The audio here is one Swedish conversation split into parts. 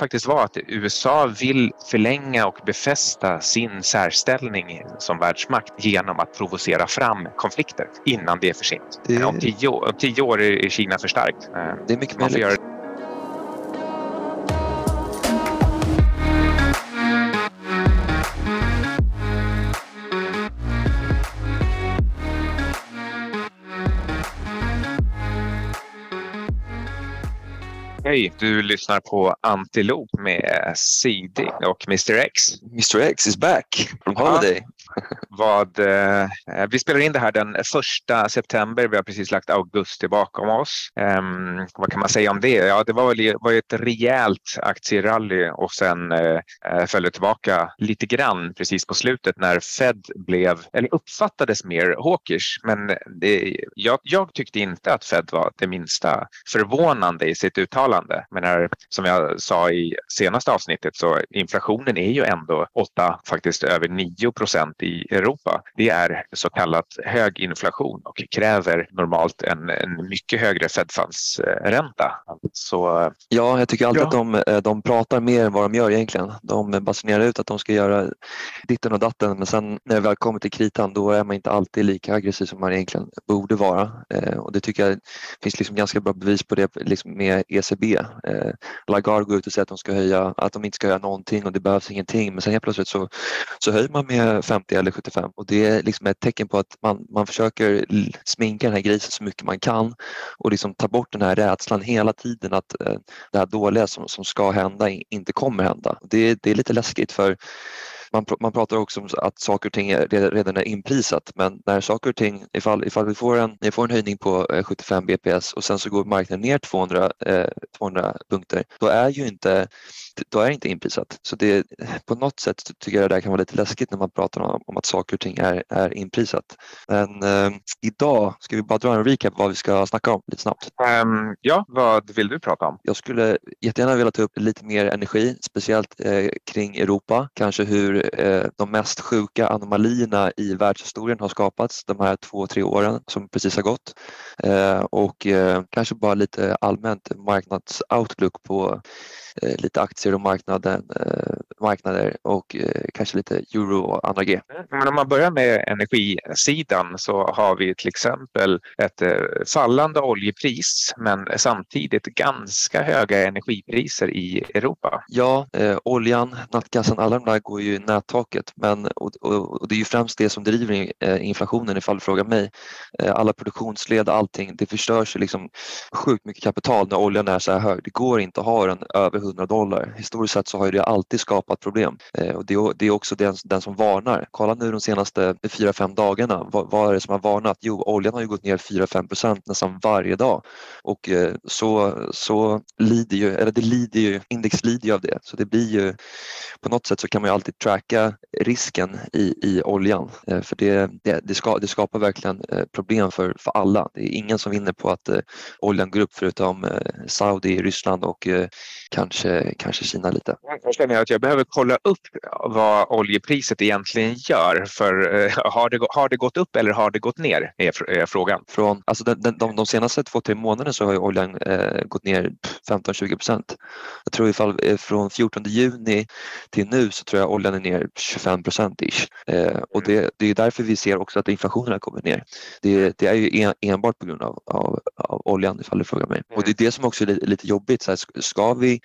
faktiskt vara att USA vill förlänga och befästa sin särställning som världsmakt genom att provocera fram konflikter innan det är för sent. Det... Om, tio, om tio år är Kina för starkt. Det är mycket möjligt. Hej, du lyssnar på Antilop med CD och Mr X. Mr X is back from holiday. Ja, vad, eh, vi spelar in det här den första september. Vi har precis lagt augusti bakom oss. Eh, vad kan man säga om det? Ja, det var, var ett rejält aktierally och sen eh, eh, föll det tillbaka lite grann precis på slutet när Fed blev, eller uppfattades mer hawkish. Men det, jag, jag tyckte inte att Fed var det minsta förvånande i sitt uttalande uttalande. Men här, som jag sa i senaste avsnittet så inflationen är ju ändå 8, faktiskt över 9 procent i Europa. Det är så kallat hög inflation och kräver normalt en, en mycket högre Fed Funds-ränta. Så, ja, jag tycker alltid ja. att de, eh, de pratar mer än vad de gör egentligen. De basunerar ut att de ska göra ditten och datten men sen när det väl kommer till kritan då är man inte alltid lika aggressiv som man egentligen borde vara. Eh, och det tycker jag finns liksom ganska bra bevis på det liksom med ECB Eh, Lagarde går ut och säger att de, ska höja, att de inte ska höja någonting och det behövs ingenting men sen helt plötsligt så, så höjer man med 50 eller 75 och det är liksom ett tecken på att man, man försöker sminka den här grisen så mycket man kan och liksom ta bort den här rädslan hela tiden att eh, det här dåliga som, som ska hända inte kommer hända. Det, det är lite läskigt för man, man pratar också om att saker och ting är, redan är inprisat men när saker och ting, ifall, ifall vi får en, vi får en höjning på 75 eh, bps och sen så går marknaden ner 200, eh, 200 punkter, då är ju inte då är det inte inprisat. Så det, på något sätt tycker jag det där kan vara lite läskigt när man pratar om, om att saker och ting är, är inprisat. Men eh, idag ska vi bara dra en recap vad vi ska snacka om lite snabbt. Um, ja, vad vill du prata om? Jag skulle jättegärna vilja ta upp lite mer energi, speciellt eh, kring Europa. Kanske hur eh, de mest sjuka anomalierna i världshistorien har skapats de här två, tre åren som precis har gått. Eh, och eh, kanske bara lite allmänt marknadsoutlook på lite aktier och marknaden, marknader och kanske lite euro och andra G. Men om man börjar med energisidan så har vi till exempel ett fallande oljepris men samtidigt ganska höga energipriser i Europa. Ja, oljan, nattgasen, alla de där går ju nättaket men, och, och, och, det är ju främst det som driver eh, inflationen ifall du frågar mig. Eh, alla produktionsled, allting, det förstörs ju liksom sjukt mycket kapital när oljan är så här hög. Det går inte att ha den över 100 dollar historiskt sett så har det alltid skapat problem eh, och det är, det är också den, den, som varnar. Kolla nu de senaste 4-5 dagarna, vad, vad, är det som har varnat? Jo, oljan har ju gått ner 4-5 procent nästan varje dag och så, så lider ju, eller det lider ju, index lider ju av det så det blir ju på något sätt så kan man ju alltid tracka risken i, i oljan eh, för det, det, det, ska, det skapar verkligen eh, problem för, för alla. Det är ingen som vinner på att eh, oljan går upp förutom Saudi, Ryssland och kanske, kanske Kina lite. Jag känner att jag behöver kolla upp vad oljepriset egentligen gör. För eh, har, det, har det gått upp eller har det gått ner? Är frågan. Från, alltså den, den, de, de senaste två, tre månaderna så har oljan eh, gått ner 15-20 procent. Jag tror ifall eh, från 14 juni till nu så tror jag oljan är ner 25 procent ish. Eh, och det, det är därför vi ser också att inflationen har kommit ner. Det, det är ju en, enbart på grund av, av, av oljan ifall du frågar mig. Och det är det som också är lite, lite jobbigt. Så här, ska vi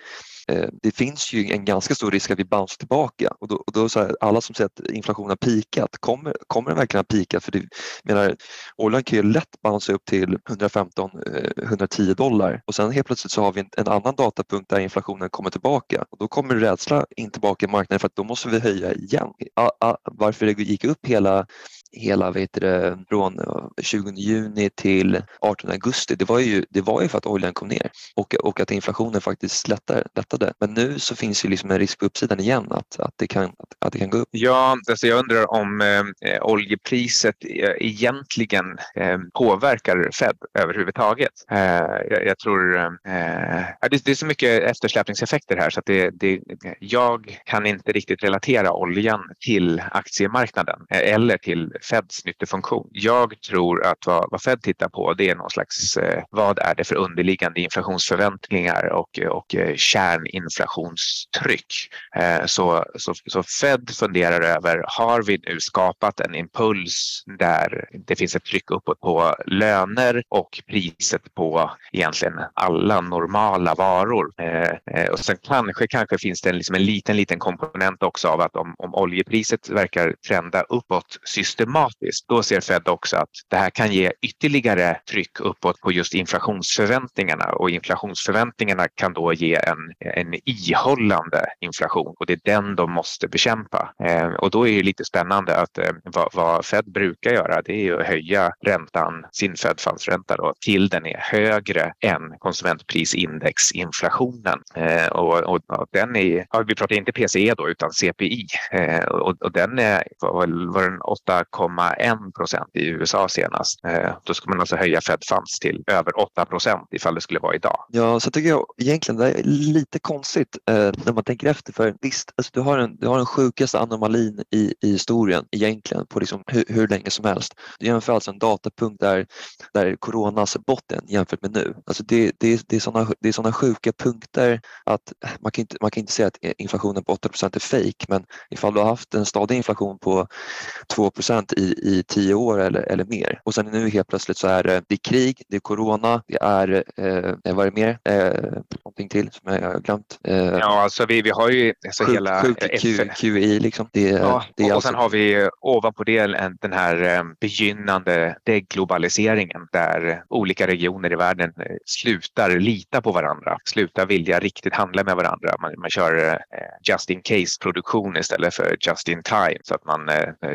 Eh, det finns ju en ganska stor risk att vi bounce tillbaka och då, och då så här, alla som säger att inflationen har pikat, kommer, kommer den verkligen att pika? För det, menar, oljan kan ju lätt bounce upp till 115-110 eh, dollar och sen helt plötsligt så har vi en, en, annan datapunkt där inflationen kommer tillbaka och då kommer rädsla in tillbaka i marknaden för att då måste vi höja igen. A, a, varför det gick upp hela hela vet du, från eh, 20 juni till 18 augusti, det var ju, det var ju för att oljan kom ner och, och att inflationen faktiskt lättade, lättade. Men nu så finns ju liksom en risk på uppsidan igen att, att, det, kan, att, att det kan gå upp. Ja, alltså jag undrar om eh, eh oljepriset eh, egentligen eh, påverkar Fed överhuvudtaget. Eh, jag, jag, tror eh, det, det, är så mycket eftersläpningseffekter här så att det, det, jag kan inte riktigt relatera oljan till aktiemarknaden eh, eller till Feds nyttofunktion. Jag tror att vad, vad Fed tittar på det är någon slags eh, vad är det för underliggande inflationsförväntningar och, och eh, kärninflationstryck. Eh, så, så, så Fed funderar över har vi nu skapat en impuls där det finns ett tryck uppåt på löner och priset på egentligen alla normala varor. Eh, eh, och sen kanske, kanske finns det en, liksom en liten, liten komponent också av att om, om oljepriset verkar trenda uppåt systematiskt, då ser Fed också att det här kan ge ytterligare tryck uppåt på just inflationsförväntningarna och inflationsförväntningarna kan då ge en, en ihållande inflation och det är den de måste bekämpa. Eh, och då är det lite spännande att eh, vad, vad, Fed brukar göra det är att höja räntan, sin Fed funds-ränta då, till den är högre än konsumentprisindexinflationen. Eh, och, och, och, den är, ja, vi pratar inte PCE då utan CPI eh, och, och den är, var, var den 1,1 procent i USA senast. Eh, då ska man alltså höja Fed funds till över 8 procent ifall det skulle vara idag. Ja, så tycker jag egentligen det är lite konstigt eh, när man tänker efter. För visst, alltså, du, har en, du har den sjukaste anomalin i, i historien egentligen på liksom hur, hur länge som helst. Du jämför alltså en datapunkt där, där coronas botten jämfört med nu. Alltså det, det, det är sådana det är såna sjuka punkter att eh, man kan, inte, man kan inte säga att inflationen på 8 procent är fejk, men ifall du har haft en stadig inflation på 2 i, i tio år eller, eller mer och sen nu helt plötsligt så är det, det är krig, det är corona, det är, eh, vad är det mer? Eh, någonting till som jag har glömt. Eh, ja, alltså vi, vi har ju alltså sjuk, hela sjuk Q, QI liksom. Det, ja, det är och, alltså... sen har vi ovanpå det den här eh, begynnande deglobaliseringen där olika regioner i världen eh, slutar lita på varandra, slutar vilja riktigt handla med varandra. Man, man kör eh, just in case produktion istället för just in time så att man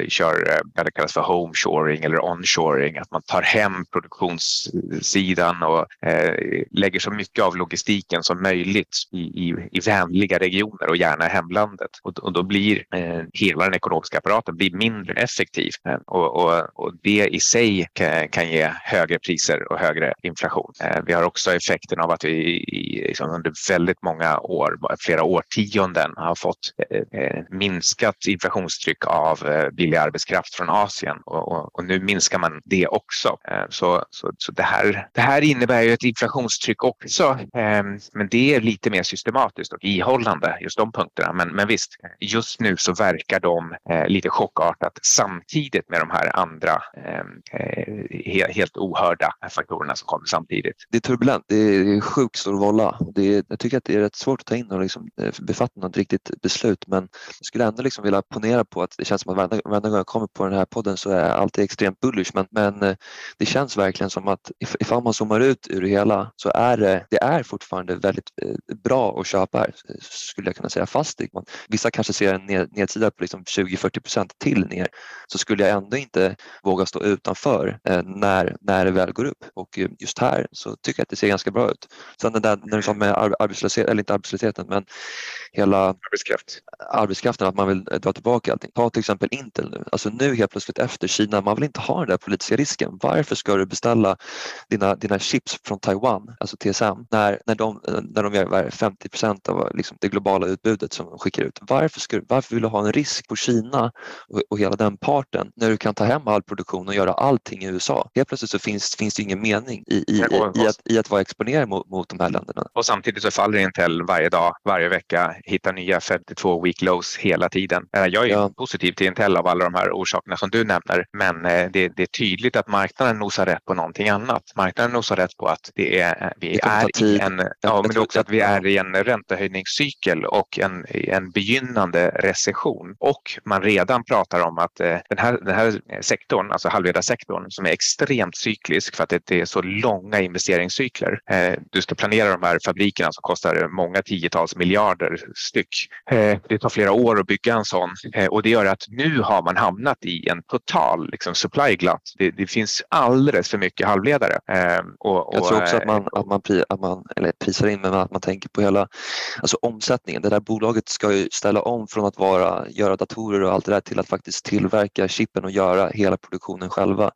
kör vad det kallas för homeshoring eller onshoring, att man tar hem produktionssidan och eh, lägger så mycket av logistiken som möjligt i, i, i vänliga regioner och gärna hemlandet. Och, och då blir eh, hela den ekonomiska apparaten blir mindre effektiv eh, och, och, och, det i sig kan, kan, ge högre priser och högre inflation. Eh, vi har också effekten av att vi i, liksom under väldigt många år, flera årtionden, har fått eh, eh, minskat inflationstryck av billig arbetskraft från Asien och, och, nu minskar man det också. Eh, så, så, så det, här, det här innebär ju ett inflationstryck också, ehm, men det är lite mer systematiskt och ihållande, just de punkterna. Men, men visst, just nu så verkar de eh, lite chockartat samtidigt med de här andra ehm, eh, helt ohörda faktorerna som kommer samtidigt. Det är turbulent, det är sjukt stor volla. Det är, jag tycker att det är rätt svårt att ta in och liksom befatta något riktigt beslut men jag skulle ändå liksom vilja ponera på att det känns som att varenda, varenda gång jag kommer på den här podden så är jag alltid extremt bullish men, men eh, det känns verkligen som att ifall man zoomar ut ur det hela så är det, det är fortfarande väldigt eh, bra att köpa här skulle jag kunna säga fast man, vissa kanske ser en nedsida på liksom 20-40 procent till ner så skulle jag ändå inte våga stå utanför när, när det väl går upp och just här så tycker jag att det ser ganska bra ut. Sen det där när du sa med arbetslöshet, eller inte arbetslösheten men hela Arbetskraft. arbetskraften, att man vill dra tillbaka allting. Ta till exempel Intel nu. Alltså nu helt plötsligt efter Kina, man vill inte ha den där politiska risken. Varför ska du beställa dina, dina chips från Taiwan, alltså TSM, när, när, de, när de gör 50 procent av liksom, det globala utbudet som de skickar ut? Varför, ska, varför vill du ha en risk på Kina och, och hela den parten när du kan ta hem all produktion och göra allting i USA? Helt plötsligt så finns, finns det ingen mening i, i, i, i, att, i att vara exponerad mot, mot de här länderna. Och samtidigt så faller Intel varje dag, varje vecka, hittar nya 52 week lows hela tiden. Eh, jag är ja. positiv till Intel av alla de här orsakerna som du nämner, men eh, det, det, är tydligt att marknaden nosar rätt på någonting annat. Marknaden nosar rätt på att det är, eh, vi det är i en, ja, men också att vi är i en räntehöjningscykel och en, en begynnande recession och man redan pratar om att den här, den här sektorn, alltså halvledarsektorn, som är extremt cyklisk för att det är så långa investeringscykler. Du ska planera de här fabrikerna som kostar många tiotals miljarder styck. Eh, det tar flera år att bygga en sån eh, och det gör att nu har man hamnat i en total liksom, supply glut. Det, det finns alldeles för mycket halvledare. Eh, och, och, Jag tror också att man, att man, pri, att man eller prisar in men att man tänker på hela alltså omsättningen. Det där bolaget ska ju ställa om från att vara, göra datorer och allt det där till att faktiskt tillverka chippen och göra hela produktionen själva.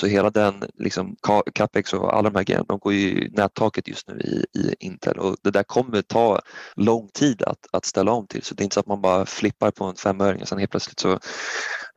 Så hela den liksom, capex och alla de här grejerna, de går ju nättaket just nu i, i Intel och det där kommer ta lång tid att, att ställa om till så det är inte så att man bara flippar på en femöring och sen helt plötsligt så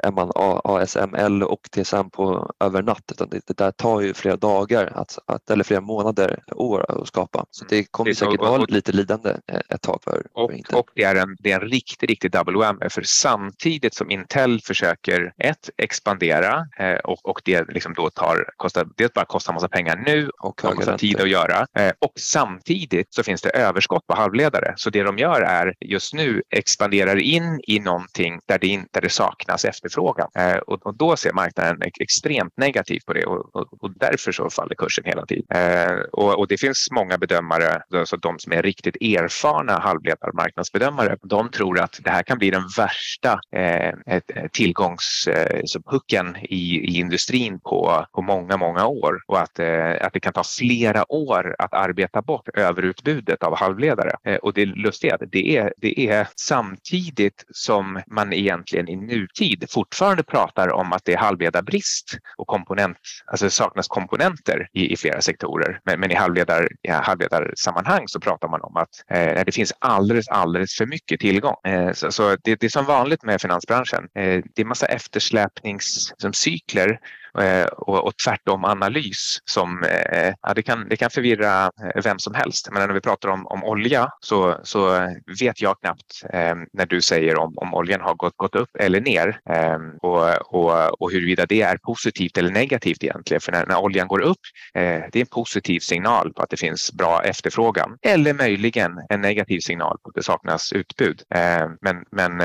är man ASML och TSM på över natt utan det, det där tar ju flera dagar att, att, eller flera månader, år att skapa. Så det kommer säkert vara lite lidande ett tag för, och, för Och det är en, det är en riktig, riktig double whammy för samtidigt som Intel försöker ett, expandera eh, och, och det liksom då tar, kostar, det bara kostar massa pengar nu och har massa tid att göra eh, och samtidigt så finns det överskott på halvledare. Så det de gör är just nu expanderar in i någonting där det, inte, där det saknas efterfrågan eh, och, och, då ser marknaden extremt negativt på det och, och, och därför så faller kursen hela tiden. Eh, och, och, det finns många bedömare, alltså de som är riktigt erfarna halvledarmarknadsbedömare, de tror att det här kan bli den värsta eh, tillgångshucken eh, i, i industrin på, på många, många år och att, eh, att det kan ta flera år att arbeta bort överutbudet av halvledare. Eh, och det lustiga det är, det är samtidigt som man egentligen i nutid fortfarande pratar om att det är halvledarbrist och komponent, alltså det saknas komponenter i, i flera sektorer. Men, men i, halvledar, i halvledarsammanhang så pratar man om att eh, det finns alldeles, alldeles för mycket tillgång. Eh, så, så det, det, är som vanligt med finansbranschen. Eh, det är massa eftersläpningscykler Eh, och, och tvärtom analys som eh, ja, det, kan, det kan förvirra eh, vem som helst. Men när vi pratar om, om olja så, så vet jag knappt eh, när du säger om, om oljan har gått, gått upp eller ner eh, och, och, och huruvida det är positivt eller negativt egentligen. För när, när oljan går upp, eh, det är en positiv signal på att det finns bra efterfrågan eller möjligen en negativ signal på att det saknas utbud. Eh, men, men,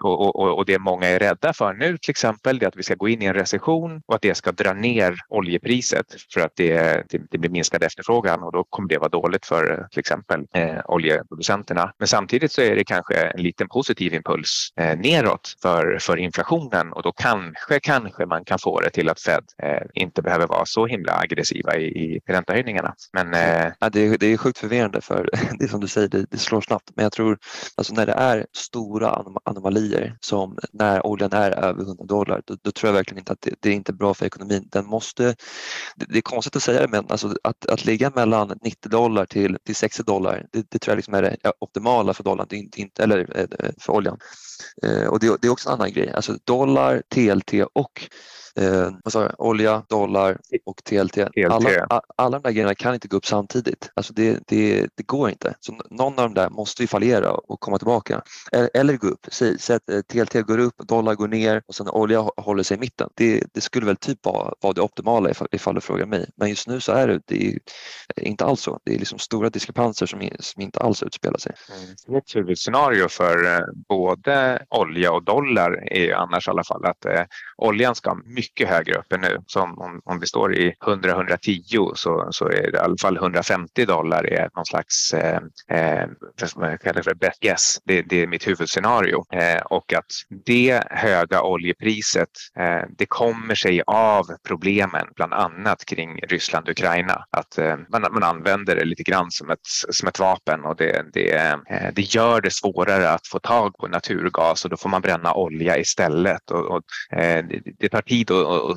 och, och, och det många är rädda för nu till exempel, det är att vi ska gå in i en recession och att det ska dra ner oljepriset för att det, det, det blir minskad efterfrågan och då kommer det vara dåligt för till exempel eh, oljeproducenterna. Men samtidigt så är det kanske en liten positiv impuls eh, neråt för, för inflationen och då kanske, kanske man kan få det till att Fed eh, inte behöver vara så himla aggressiva i, i räntehöjningarna. Men, eh... ja, det, är, det är sjukt förvirrande för det är som du säger, det, det slår snabbt. Men jag tror alltså när det är stora anomalier som när oljan är över 100 dollar, då, då tror jag verkligen inte att det, det är inte bra för ekonomin. Den måste, det är konstigt att säga det men alltså att, att ligga mellan 90 dollar till, till 60 dollar det, det tror jag liksom är det optimala för dollarn, inte, inte, eller eh, för oljan. Eh, och det, det, är också en annan grej, alltså dollar, TLT och eh, vad sa jag, olja, dollar och TLT. Alla, alla de där grejerna kan inte gå upp samtidigt. Alltså det, det, det går inte. Så någon av de där måste ju fallera och komma tillbaka. Eller, eller gå upp. Säg, säg att TLT går upp, dollar går ner och sen olja håller sig i mitten. Det, det skulle väl typ vara, vara det optimala ifall, ifall du frågar mig. Men just nu så är det, det är inte alls så. Det är liksom stora diskrepanser som, som inte alls utspelar sig. Mm. Ett huvudscenario för eh, både olja och dollar är annars i alla fall att eh, oljan ska mycket mycket högre upp än nu. Så om, om vi står i 100-110 så, så är det i alla fall 150 dollar är någon slags eh, eh, vad kallar för best guess. Det, det, är mitt huvudscenario eh, och att det höga oljepriset eh, det kommer sig av problemen bland annat kring Ryssland och Ukraina. Att eh, man, man använder det lite grann som ett, som ett vapen och det, det, eh, det gör det svårare att få tag på naturgas och då får man bränna olja istället. Och, och eh, det, det tar tid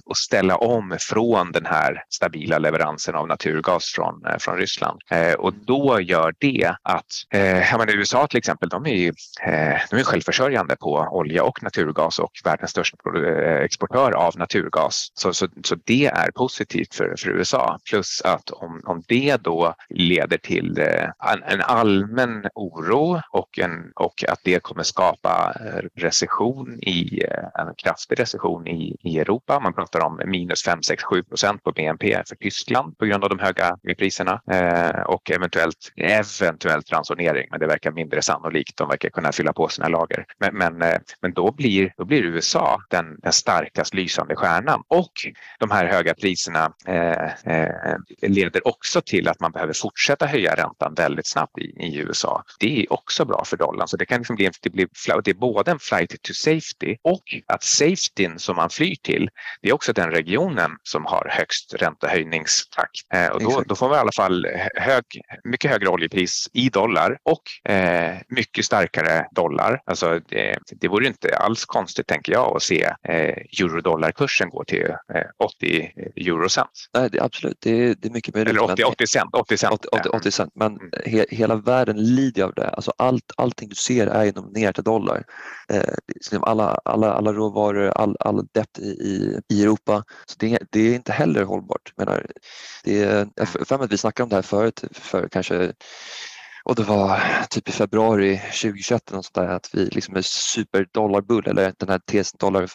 att ställa om från den här stabila leveransen av naturgas från, eh, från Ryssland. Eh, och då gör det att eh, menar, USA till exempel, de är, eh, de är självförsörjande på olja och naturgas och världens största eh, exportör av naturgas. Så, så, så det är positivt för, för USA. Plus att om, om det då leder till eh, en, en allmän oro och, en, och att det kommer skapa recession i en kraftig recession i, i Europa man pratar om minus 5, 6, 7 procent på BNP för Tyskland på grund av de höga priserna eh, och eventuellt, eventuellt ransonering, men det verkar mindre sannolikt. De verkar kunna fylla på sina lager. Men, men, eh, men då, blir, då blir USA den, den starkast lysande stjärnan och de här höga priserna eh, eh, leder också till att man behöver fortsätta höja räntan väldigt snabbt i, i USA. Det är också bra för dollarn, så det kan liksom bli, det blir, det är både en flight to safety och att safetyn som man flyr till det är också den regionen som har högst räntehöjningstakt. Eh, och då, då, får vi i alla fall hög, mycket högre oljepris i dollar och eh, mycket starkare dollar. Alltså det, det vore inte alls konstigt, tänker jag, att se eh, eurodollarkursen gå till eh, 80 eurocent. Nej, det, absolut, det är, det är mycket möjligt. Eller 80, 80 cent. 80 cent, 80, 80 cent. men mm. he, hela världen lider av det. Alltså allt, allting du ser är nominerat till dollar. Eh, liksom alla, alla, alla råvaror, all, all debt i, i Europa. Så det, det är inte heller hållbart. Menar, det jag för att vi snackade om det här förut för kanske och det var typ i februari 2021 något där, att vi liksom är superdollarbull eller den här tesen dollar,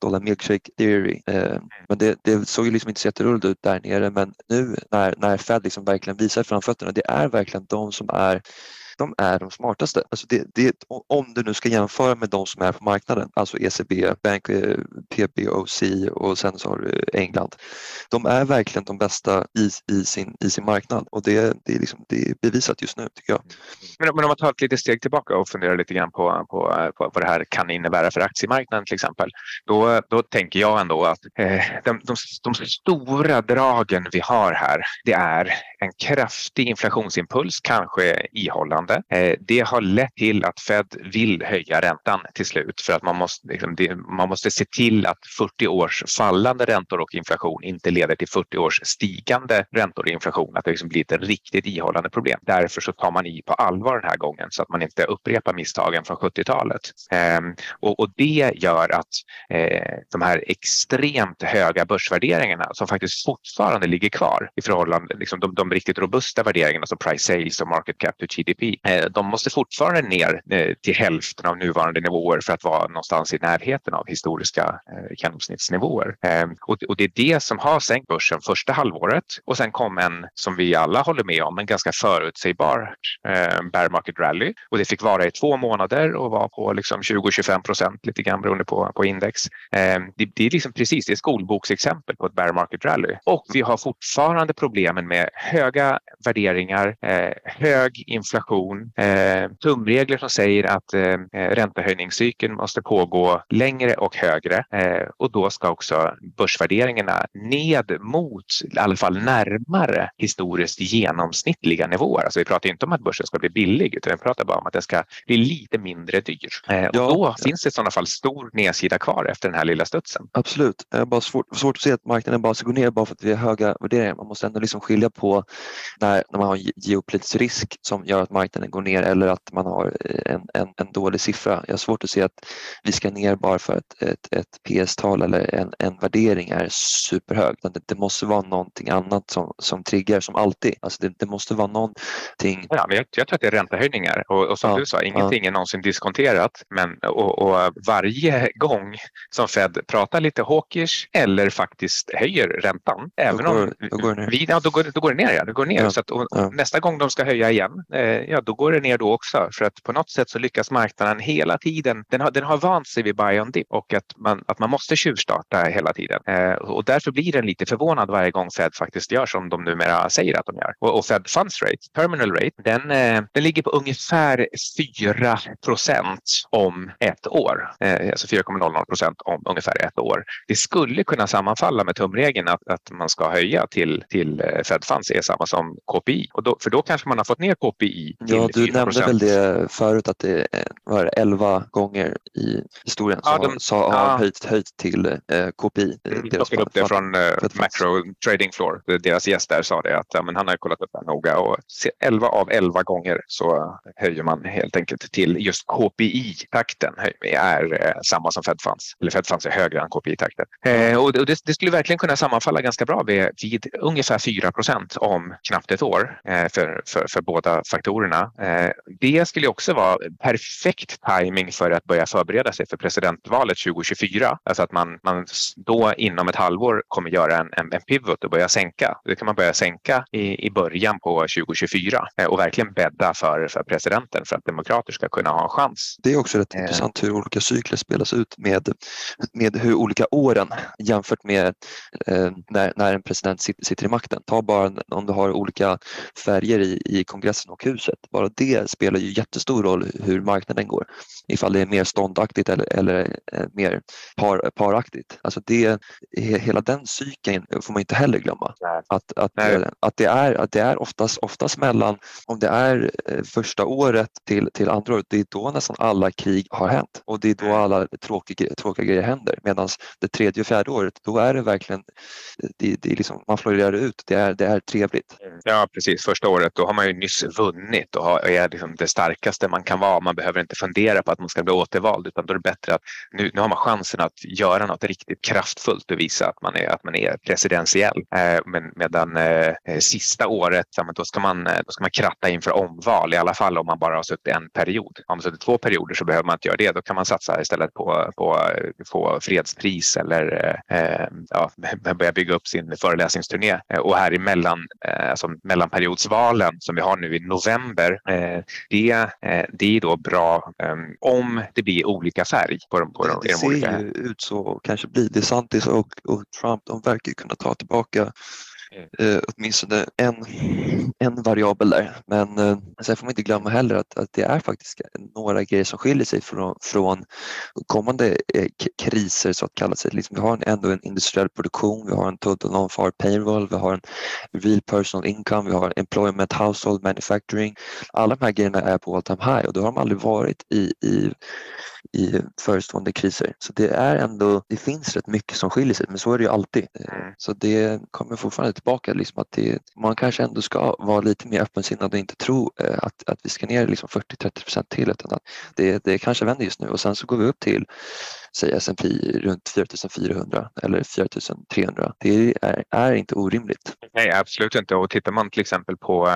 dollar milkshake theory. Eh, men det, det såg ju liksom inte så jätteroligt ut där nere men nu när, när Fed liksom verkligen visar framfötterna, det är verkligen de som är de är de smartaste. Alltså det, det, om du nu ska jämföra med de som är på marknaden, alltså ECB, Bank, eh, PBOC och sen så har du England. De är verkligen de bästa i, i, sin, i sin marknad och det, det, är liksom, det är bevisat just nu tycker jag. Men, men om man tar ett litet steg tillbaka och funderar lite grann på, på, på vad det här kan innebära för aktiemarknaden till exempel. Då, då tänker jag ändå att eh, de, de, de stora dragen vi har här, det är en kraftig inflationsimpuls, kanske ihållande. Eh, det har lett till att Fed vill höja räntan till slut för att man måste, liksom, man måste se till att 40 års fallande räntor och inflation inte leder till 40 års stigande räntor och inflation, att det liksom blir ett riktigt ihållande problem. Därför så tar man i på allvar den här gången så att man inte upprepar misstagen från 70-talet. Ehm, och, och, det gör att eh, de här extremt höga börsvärderingarna som faktiskt fortfarande ligger kvar i förhållande, liksom de, de riktigt robusta värderingarna som price sales och market cap to GDP, Eh, de måste fortfarande ner eh, till hälften av nuvarande nivåer för att vara någonstans i närheten av historiska eh, genomsnittsnivåer. Ehm, och det är det som har sänkt börsen första halvåret och sen kom en, som vi alla håller med om, en ganska förutsägbar bear market rally och det fick vara i två månader och var på liksom 20-25 procent lite grann beroende på, på index. Ehm, det, det är liksom precis det är skolboksexempel på ett bear market rally och vi har fortfarande problemen med höga värderingar, hög inflation, eh, tumregler som säger att eh, räntehöjningscykeln måste pågå längre och högre och då ska också börsvärderingarna ned mot, i alla fall närmare historiskt genomsnittliga nivåer. Alltså vi pratar inte om att börsen ska bli billig utan vi pratar bara om att den ska bli lite mindre dyr. Ja. Och då finns det i sådana fall stor nedsida kvar efter den här lilla studsen. Absolut. Det är bara svårt, svårt att se att marknaden bara ska gå ner bara för att vi har höga värderingar. Man måste ändå liksom skilja på när, när man har geopolitisk risk som gör att marknaden går ner eller att man har en, en, en dålig siffra. Jag har svårt att se att vi ska ner bara för att ett, ett PS-tal eller en, en värdering är superhög. Det, det måste vara någonting annat som, som triggar som alltid. Alltså det, det måste vara någonting. Ja, men jag, jag tror att det är räntehöjningar och, och som ja, du sa, ingenting ja. är någonsin diskonterat. Men, och, och, varje gång som Fed pratar lite hawkish eller faktiskt höjer räntan, även då går, om då går det ner. Vi, ja, då, går, då går det ner. Ja, det går ner. Ja. Så att, ja. Nästa gång de ska höja igen, eh, ja, då går det ner då också. För att på något sätt så lyckas marknaden hela tiden. Den har, den har vant sig vid buy on dip och att man, att man måste tjuvstarta hela tiden. Eh, och därför blir den lite förvånad varje gång Fed faktiskt gör som de numera säger att de gör. Och, och Fed Funds Rate, terminal rate, den, eh, den ligger på ungefär 4 procent om ett år. Eh, alltså 4,00 procent om ungefär ett år. Det skulle kunna sammanfalla med tumregeln att, att man ska höja till, till eh, Fed Funds är samma som KPI. Och då, för då kanske man har fått ner KPI Ja, du 4%. nämnde väl det förut att det var 11 gånger i historien ja, de, så har ja. höjt, höjt till eh, KPI. Mm, deras upp det från eh, Macro Trading Floor. Deras gäst där sa det att ja, men han har kollat upp det noga och 11 av 11 gånger så höjer man helt enkelt till just KPI-takten är eh, samma som Fed Funds. Eller Fed Funds är högre än KPI-takten. Eh, och det, det, skulle verkligen kunna sammanfalla ganska bra vid, vid ungefär 4 procent om knappt ett år eh, för, för, för båda faktorerna. Eh, det skulle också vara perfekt timing för att börja förbereda sig för presidentvalet 2024. Alltså att man, man då inom ett halvår kommer göra en, en, en pivot och börja sänka. Det kan man börja sänka i, i början på 2024 eh, och verkligen bädda för, för presidenten för att demokrater ska kunna ha en chans. Det är också rätt intressant hur olika cykler spelas ut med, med hur olika åren jämfört med eh, när, när en president sitter, sitter i makten. Ta bara om du har olika färger i, i kongressen och huset. Bara det spelar ju jättestor roll hur marknaden går. Ifall det är mer ståndaktigt eller, eller mer par, paraktigt. Alltså det, hela den cykeln får man inte heller glömma. Att, att, att, det är, att det är oftast, oftast mellan, om det är första året till, till andra året, det är då nästan alla krig har hänt och det är då mm. alla tråkiga, tråkiga grejer händer. Medan det tredje och fjärde året, då är det verkligen, det, det är liksom, man florerar ut, det är, det är trevligt. Mm. Ja precis, första året då har man ju nyss vunnit och är liksom det starkaste man kan vara. Man behöver inte fundera på att man ska bli återvald utan då är det bättre att nu, nu har man chansen att göra något riktigt kraftfullt och visa att man är, att man är presidentiell. Eh, men medan eh, eh sista året, ja, då, ska man, eh, då ska man kratta inför omval i alla fall om man bara har suttit en period. Om man suttit två perioder så behöver man inte göra det. Då kan man satsa istället på, på, få fredspris eller eh, eh ja, börja bygga upp sin föreläsningsturné. Och här emellan, eh, alltså mellanperiodsvalen som vi har nu i november, eh, det, eh, det är då bra eh, om det blir olika färg på de, på de, det, det ser olika... ju ut så kanske blir. DeSantis och, och Trump, de verkar kunna ta tillbaka eh, åtminstone en, en variabel där. Men eh, sen får man inte glömma heller att, att det är faktiskt några grejer som skiljer sig från, från kommande eh, kriser så att kalla sig. Liksom, vi har en, ändå en industriell produktion, vi har en total non-far payroll, vi har en real personal income, vi har employment, household, manufacturing. Alla de här grejerna är på all time high och det har de aldrig varit i, i i förestående kriser. Så det är ändå, det finns rätt mycket som skiljer sig men så är det ju alltid. Mm. Så det kommer fortfarande tillbaka liksom att det, man kanske ändå ska vara lite mer öppensinnad och inte tro eh, att, att vi ska ner liksom 40-30 procent till utan att det, det kanske vänder just nu och sen så går vi upp till säg S&P runt 4400 eller 4300. Det är, är, inte orimligt. Nej, absolut inte. Och tittar man till exempel på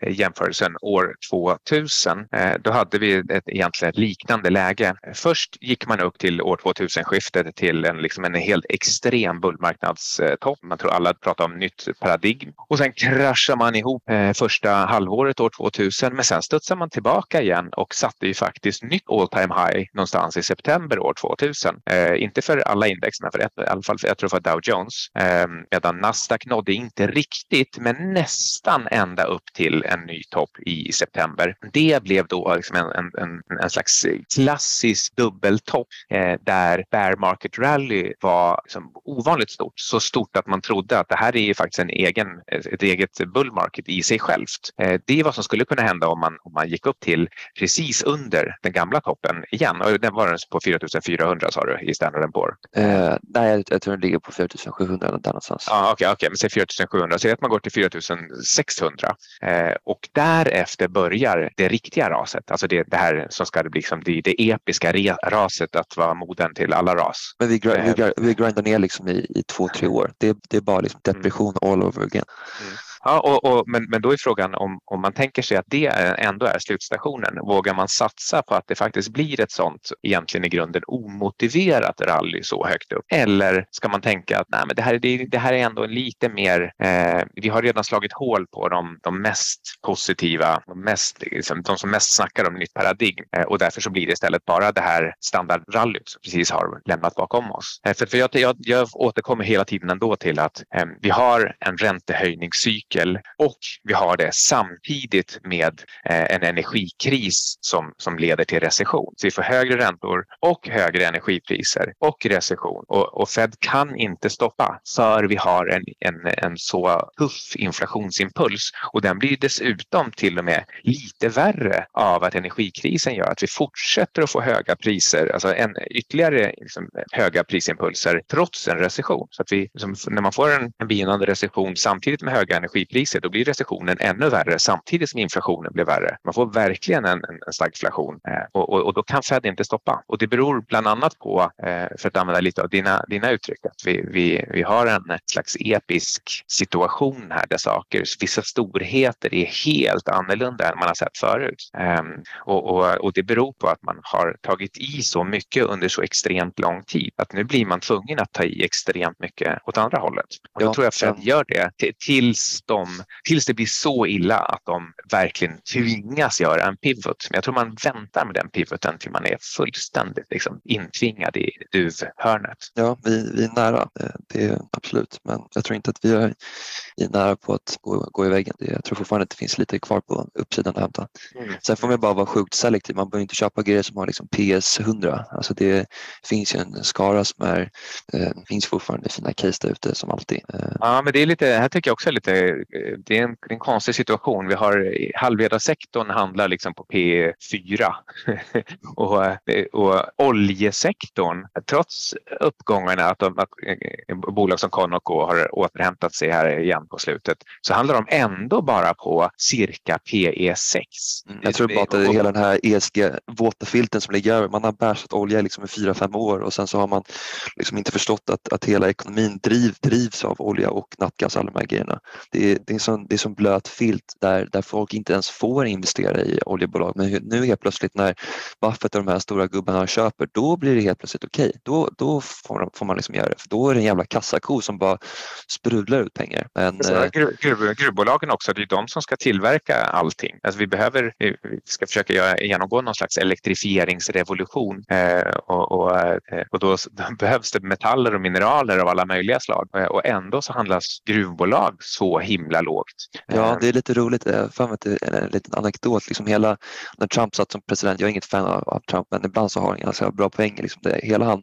eh, jämförelsen år 2000, eh, då hade vi ett egentligen liknande läge. Först gick man upp till år 2000-skiftet till en, liksom en helt extrem bullmarknadstopp. Man tror alla pratar om nytt paradigm och sen kraschar man ihop eh, första halvåret år 2000 men sen studsar man tillbaka igen och satte ju faktiskt nytt all time high någonstans i september år 2000. Eh, inte för alla index men för ett, i alla fall för, jag tror för Dow Jones. Eh, medan Nasdaq nådde inte riktigt men nästan ända upp till en ny topp i september. Det blev då liksom en, en, en, en slags klassisk dubbeltopp eh, där bear market rally var liksom ovanligt stort. Så stort att man trodde att det här är ju faktiskt en egen, ett eget bull market i sig självt. Eh, det är vad som skulle kunna hända om man, om man gick upp till precis under den gamla toppen igen. Och den var på 4400 sa du i Standard Poor? Eh, nej, jag, tror den ligger på 4700 eller där någonstans. Ja, Okej, okay, okay, men säg 4700. Säg att man går till 4600 eh, och därefter börjar det riktiga raset. Alltså det, det här som ska bli liksom det, det episka raset att vara moden till alla ras. Men vi, vi, vi, vi grindar ner liksom i, i två, tre år. Det, det är bara liksom depression mm. All over again. Mm. Ja, och, och, men, men då är frågan om, om man tänker sig att det ändå är slutstationen. Vågar man satsa på att det faktiskt blir ett sånt egentligen i grunden omotiverat rally så högt upp? Eller ska man tänka att nej, men det, här, det, det här är ändå lite mer, eh, vi har redan slagit hål på de, de mest positiva, de, mest, liksom, de som mest snackar om nytt paradigm eh, och därför så blir det istället bara det här standardrallyt som precis har lämnat bakom oss. Eh, för, för jag, jag, jag återkommer hela tiden ändå till att eh, vi har en räntehöjningscykel cykel och vi har det samtidigt med eh, en energikris som, som leder till recession. Så vi får högre räntor och högre energipriser och recession och, och Fed kan inte stoppa för vi har en, en, en så tuff inflationsimpuls och den blir dessutom till och med lite värre av att energikrisen gör att vi fortsätter att få höga priser, alltså en, ytterligare liksom, höga prisimpulser trots en recession. Så att vi, liksom, när man får en, en begynnande recession samtidigt med höga energi energipriser, då blir recessionen ännu värre samtidigt som inflationen blir värre. Man får verkligen en, en stagflation eh, och, och, och, då kan Fed inte stoppa. Och det beror bland annat på, eh, för att använda lite av dina, dina uttryck, att vi, vi, vi har en slags episk situation här där saker, vissa storheter är helt annorlunda än man har sett förut. Eh, och, och, och det beror på att man har tagit i så mycket under så extremt lång tid att nu blir man tvungen att ta i extremt mycket åt andra hållet. Och då ja, tror jag Fed gör det tills de, tills det blir så illa att de verkligen tvingas göra en pivot. Men jag tror man väntar med den pivoten till man är fullständigt liksom, intvingad i duvhörnet. Ja, vi, vi är nära, det är absolut, men jag tror inte att vi är, är nära på att gå, gå i väggen. Jag tror fortfarande att det finns lite kvar på uppsidan att hämta. Mm. Sen får man bara vara sjukt selektiv. Man behöver inte köpa grejer som har liksom PS 100. Alltså det finns ju en skara som är, eh, finns fortfarande fina case där ute som alltid. Eh. Ja, men det är lite, här tycker jag också är lite, det är en, en konstig situation. Vi har halvledarsektorn handlar liksom på P4 och, och oljesektorn, trots uppgångarna att, de, att eh, bolag som Conoco har återhämtat sig här igen på slutet, så handlar de ändå bara på cirka PE6. Mm, jag tror bara att det är hela den här ESG-våta filten som ligger över. Man har bärsat olja liksom i fyra, fem år och sen så har man liksom inte förstått att, att hela ekonomin driv, drivs av olja och nattgas, alla de här grejerna. Det det är, sån, det är som blöt filt där, där folk inte ens får investera i oljebolag. Men nu helt plötsligt när Buffett och de här stora gubbarna köper, då blir det helt plötsligt okej. Okay. Då, då får, får man liksom göra det, för då är det en jävla kassako som bara sprudlar ut pengar. Men, eh, gruv, gruvbolagen också, det är de som ska tillverka allting. Alltså vi behöver, vi ska försöka göra, genomgå någon slags elektrifieringsrevolution eh, och, och, eh, och då behövs det metaller och mineraler av alla möjliga slag och ändå så handlas gruvbolag så himla lågt. Ja, eh, det är lite roligt. Jag har en liten anekdot. Liksom hela, när Trump satt som president, jag är inget fan av, av Trump, men ibland så har han ganska bra poänger. Liksom det, hela han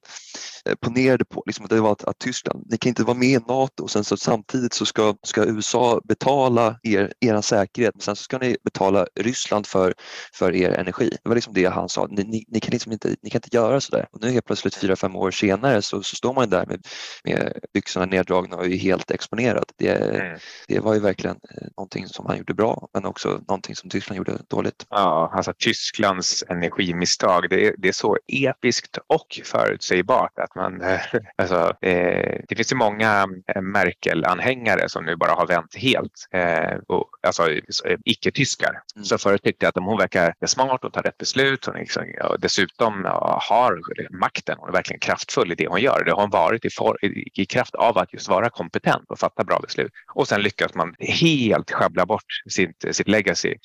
ponerade på liksom, det var att, att Tyskland, ni kan inte vara med i NATO och sen så samtidigt så ska, ska USA betala er, er säkerhet, men sen så ska ni betala Ryssland för, för er energi. Det var liksom det han sa, ni, ni, ni kan, liksom inte, ni kan inte göra sådär. Och nu helt plötsligt fyra, fem år senare så, så står man där med, med byxorna neddragna och är helt exponerad. Det, mm. det var ju verkligen eh, någonting som han gjorde bra, men också någonting som Tyskland gjorde dåligt. Ja, alltså Tysklands energimisstag, det är, det är så episkt och förutsägbart att man, eh, alltså, eh, det finns ju många eh, Merkel-anhängare som nu bara har vänt helt, eh, och, alltså icke-tyskar. Mm. Så förut tyckte jag att hon verkar smart och tar rätt beslut. Hon liksom, ja, dessutom har makten. Hon är verkligen kraftfull i det hon gör. Det har hon varit i, for, i, i, kraft av att just vara kompetent och fatta bra beslut. Och sen lyckas man helt sjabblar bort sitt, sitt legacy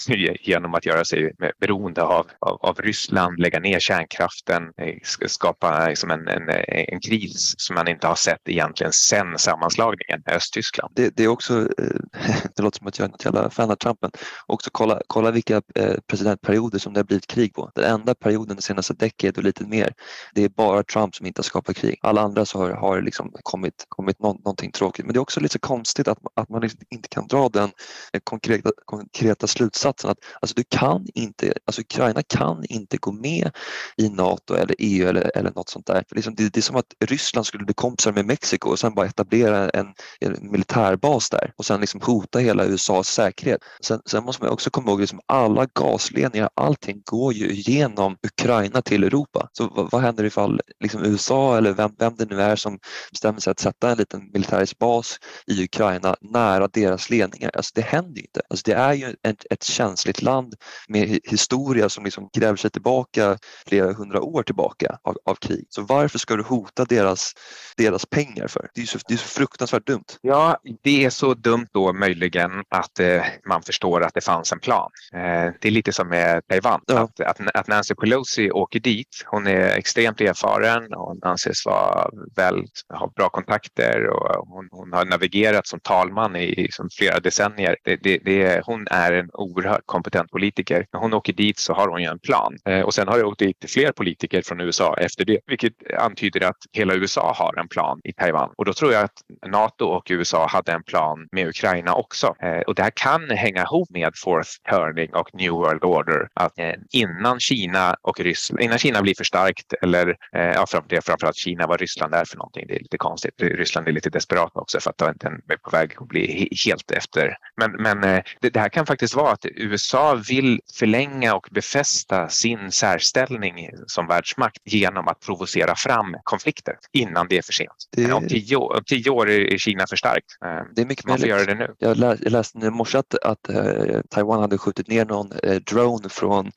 genom att göra sig beroende av, av, av Ryssland, lägga ner kärnkraften, eh, skapa liksom en, en, en kris som man inte har sett egentligen sedan sammanslagningen med Östtyskland. Det, det är också, eh, det låter som att jag är något jävla fan av Trump, men också kolla, kolla vilka eh, presidentperioder som det har blivit krig på. Den enda perioden det senaste decenniet och lite mer, det är bara Trump som inte har skapat krig. Alla andra så har, har liksom kommit, kommit någonting tråkigt. Men det är också lite konstigt att, att man liksom inte kan dra den eh, konkreta, konkreta slutsatsen att alltså du kan inte, alltså Ukraina kan inte gå med i NATO eller EU eller, eller något sånt där. För liksom det, det är som att Ryssland skulle bli kompisar med Mexiko och sen bara etablera en, en militärbas där och sen liksom hota hela USAs säkerhet. Sen, sen måste man också komma ihåg att liksom alla gasledningar, allting går ju genom Ukraina till Europa. Så vad, vad händer ifall liksom USA eller vem, vem det nu är som bestämmer sig att sätta en liten militärisk bas i Ukraina nära deras ledningar? Alltså det händer ju inte. Alltså det är ju ett, ett känsligt land med historia som liksom gräver sig tillbaka flera hundra år tillbaka av, av krig. Så varför ska du hota deras, deras pengar för? Det är, så, det är så fruktansvärt dumt. Ja, det är så dumt då möjligen att eh, man förstår att det fanns en plan. Eh, det är lite som med Taiwan, ja. att, att, att, Nancy Pelosi åker dit. Hon är extremt erfaren och hon anses vara väl, ha bra kontakter och hon, hon har navigerat som talman i, liksom flera decennier. Det, det, det, hon är en oerhört kompetent politiker. När hon åker dit så har hon ju en plan eh, och sen har det åkt dit fler politiker från USA efter det, vilket antyder att hela USA har en plan i Taiwan och då tror jag att Nato och USA hade en plan med Ukraina också. Eh, och det här kan hänga ihop med Fourth Turning och New World Order. Att eh, innan Kina och Ryssland, innan Kina blir för starkt eller eh, ja, det är framförallt Kina, vad Ryssland är för någonting, det är lite konstigt. Ryssland är lite desperat också för att den är på väg att bli helt efter. Men, men det, det här kan faktiskt vara att USA vill förlänga och befästa sin särställning som världsmakt genom att provocera fram konflikter innan det är för sent. Det... Om, tio, om tio år är Kina för starkt. Det är mycket möjligt. Göra det nu. Jag, läste i morse att, att uh, Taiwan hade skjutit ner någon uh, drone från eh,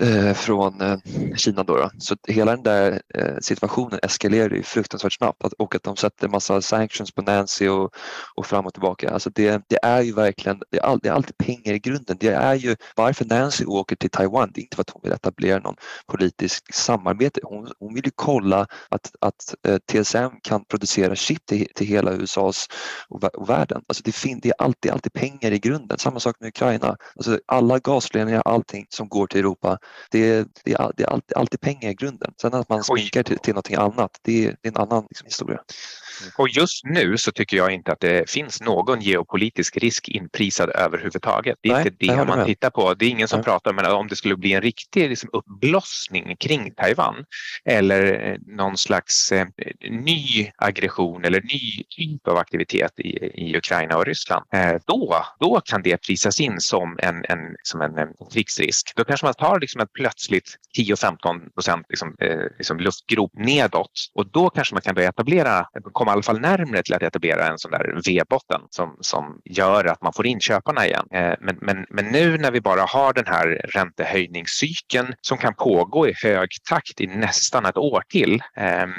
Eh, från eh, Kina. Då, då, Så hela den där eh, situationen eskalerar ju fruktansvärt snabbt och att de sätter massa sanctions på Nancy och, och fram och tillbaka. Alltså det, det är ju verkligen, det är, all, det är alltid pengar i grunden. Det är ju varför Nancy åker till Taiwan, det är inte för att hon vill etablera någon politisk samarbete. Hon, hon vill ju kolla att, att TSM kan producera chip till, till hela USAs och, och världen. Alltså det, fin, det är alltid, alltid pengar i grunden. Samma sak med Ukraina. Alltså alla gasledningar, allting som går till Europa, det är, det är, det är alltid, alltid pengar i grunden. Sen att man sminkar till, till någonting annat, det är, det är en annan liksom, historia. Och just nu så tycker jag inte att det finns någon geopolitisk risk inprisad överhuvudtaget. Det är Nej, inte det man tittar på. Det är ingen som Nej. pratar om om det skulle bli en riktig liksom, uppblossning kring Taiwan eller eh, någon slags eh, ny aggression eller ny typ av aktivitet i, i Ukraina och Ryssland. Eh, då, då kan det prisas in som en, en, som en, en krigsrisk. Då kanske man tar liksom ett plötsligt 10-15 procent liksom, eh, liksom luftgrop nedåt och då kanske man kan börja etablera, komma i alla fall närmre till att etablera en sån där V-botten som, som gör att man får in köparna igen. Eh, men, men, men nu när vi bara har den här räntehöjningscykeln som kan pågå i hög takt i nästan ett år till ehm,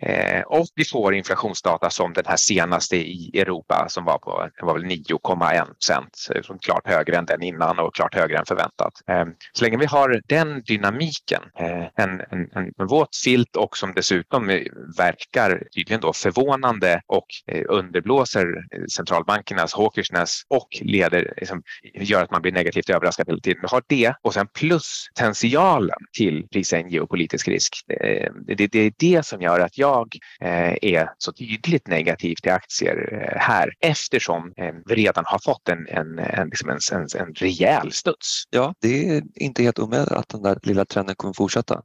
eh, och vi får inflationsdata som den här senaste i Europa som var på var väl 9,1 procent, eh, klart högre än den innan och klart högre än förväntat. Ehm, så länge vi har den dynamiken, en, en, en våt filt och som dessutom verkar tydligen då förvånande och eh, underblåser eh, centralbankernas hawkishness och leder, liksom, gör att man blir negativt överraskad hela tiden. Har det och sen plus potentialen till prisa en geopolitisk risk. Eh, det, det, är det som gör att jag är så tydligt negativ till aktier här eftersom vi redan har fått en, en, en, liksom en, en, en rejäl studs. Ja, det är inte helt omöjligt att den där lilla trenden kommer fortsätta.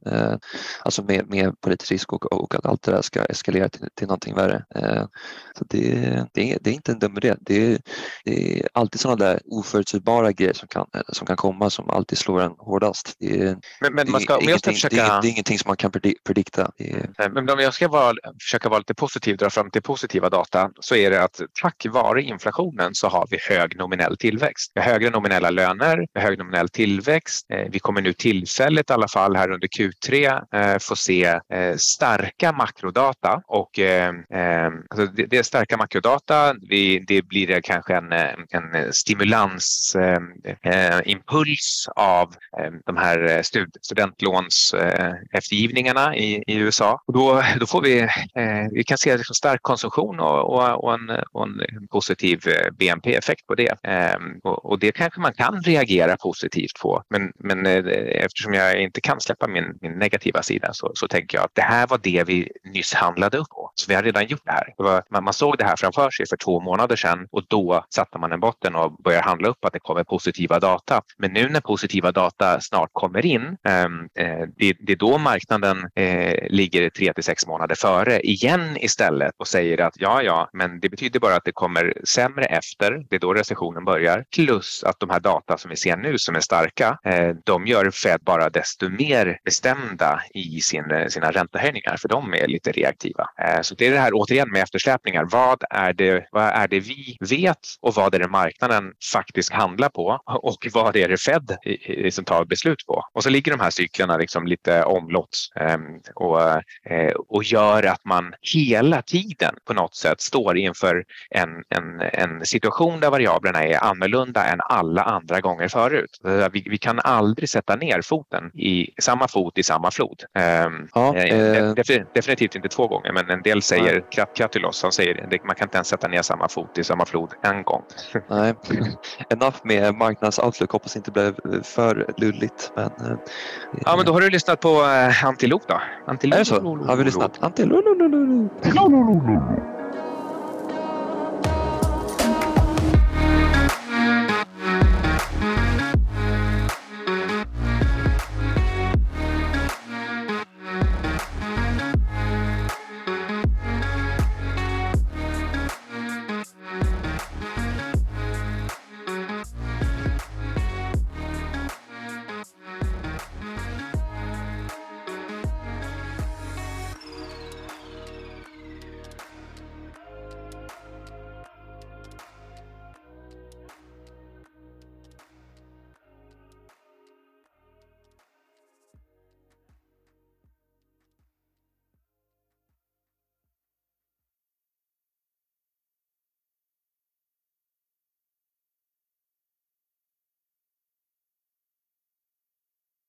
Alltså med, med politisk risk och, och, att allt det där ska eskalera till, till någonting värre. Eh, så det, det, är, det är inte en dum idé. Det det är alltid sådana där oförutsägbara grejer som kan, som kan komma som alltid slår en hårdast. Det är, men, men man ska, det, är ingenting, försöka... det, är, det är ingenting som man kan predikta. Är... Men om jag ska vara, försöka vara lite positiv, dra fram till positiva data så är det att tack vare inflationen så har vi hög nominell tillväxt. Vi har högre nominella löner, hög nominell tillväxt. Eh, vi kommer nu tillfälligt i alla fall här under Q3 eh, få se eh, starka makrodata och Ehm, alltså det är starka makrodata. Det blir kanske en, eh, en stimulansimpuls eh, eh, av ehm, de här studentlåns eftergivningarna i, i USA. Och då, då får vi, vi kan se liksom stark konsumtion och, och, och, en, och en positiv BNP-effekt på det. Ehm, och, och det kanske man kan reagera positivt på. Men, men eh, eftersom jag inte kan släppa min, min negativa sida så, så tänker jag att det här var det vi nyss handlade upp på. Så vi har redan gjort det här. Det var, man, man, såg det här framför sig för två månader sedan och då satte man en botten och började handla upp att det kommer positiva data. Men nu när positiva data snart kommer in, ehm, eh, det, det, är då marknaden eh, ligger tre till sex månader före igen istället och säger att ja, ja, men det betyder bara att det kommer sämre efter. Det är då recessionen börjar. Plus att de här data som vi ser nu som är starka, eh, de gör Fed bara desto mer bestämda i sin, eh, sina räntehöjningar för de är lite reaktiva. Eh, så det är det här återigen med eftersläpningar. Vad är det, vad är det vi vet och vad är det marknaden faktiskt handlar på och vad är det Fed som tar beslut på? Och så ligger de här cyklerna liksom lite omlott ehm, och, eh, och gör att man hela tiden på något sätt står inför en, en, en situation där variablerna är annorlunda än alla andra gånger förut. Vi, vi kan aldrig sätta ner foten i samma fot i samma flod. Ehm, ja, eh, eh. Definitivt inte två gånger, men en del säger ja. Kratulos, han säger att man kan inte ens sätta ner samma fot i samma flod en gång. Nej, enough med marknadsoutlook. Hoppas inte blev för lulligt. Men, eh, ja, men då har du lyssnat på Antilop då? Antilop. Är det så? Har vi lyssnat? Antilop.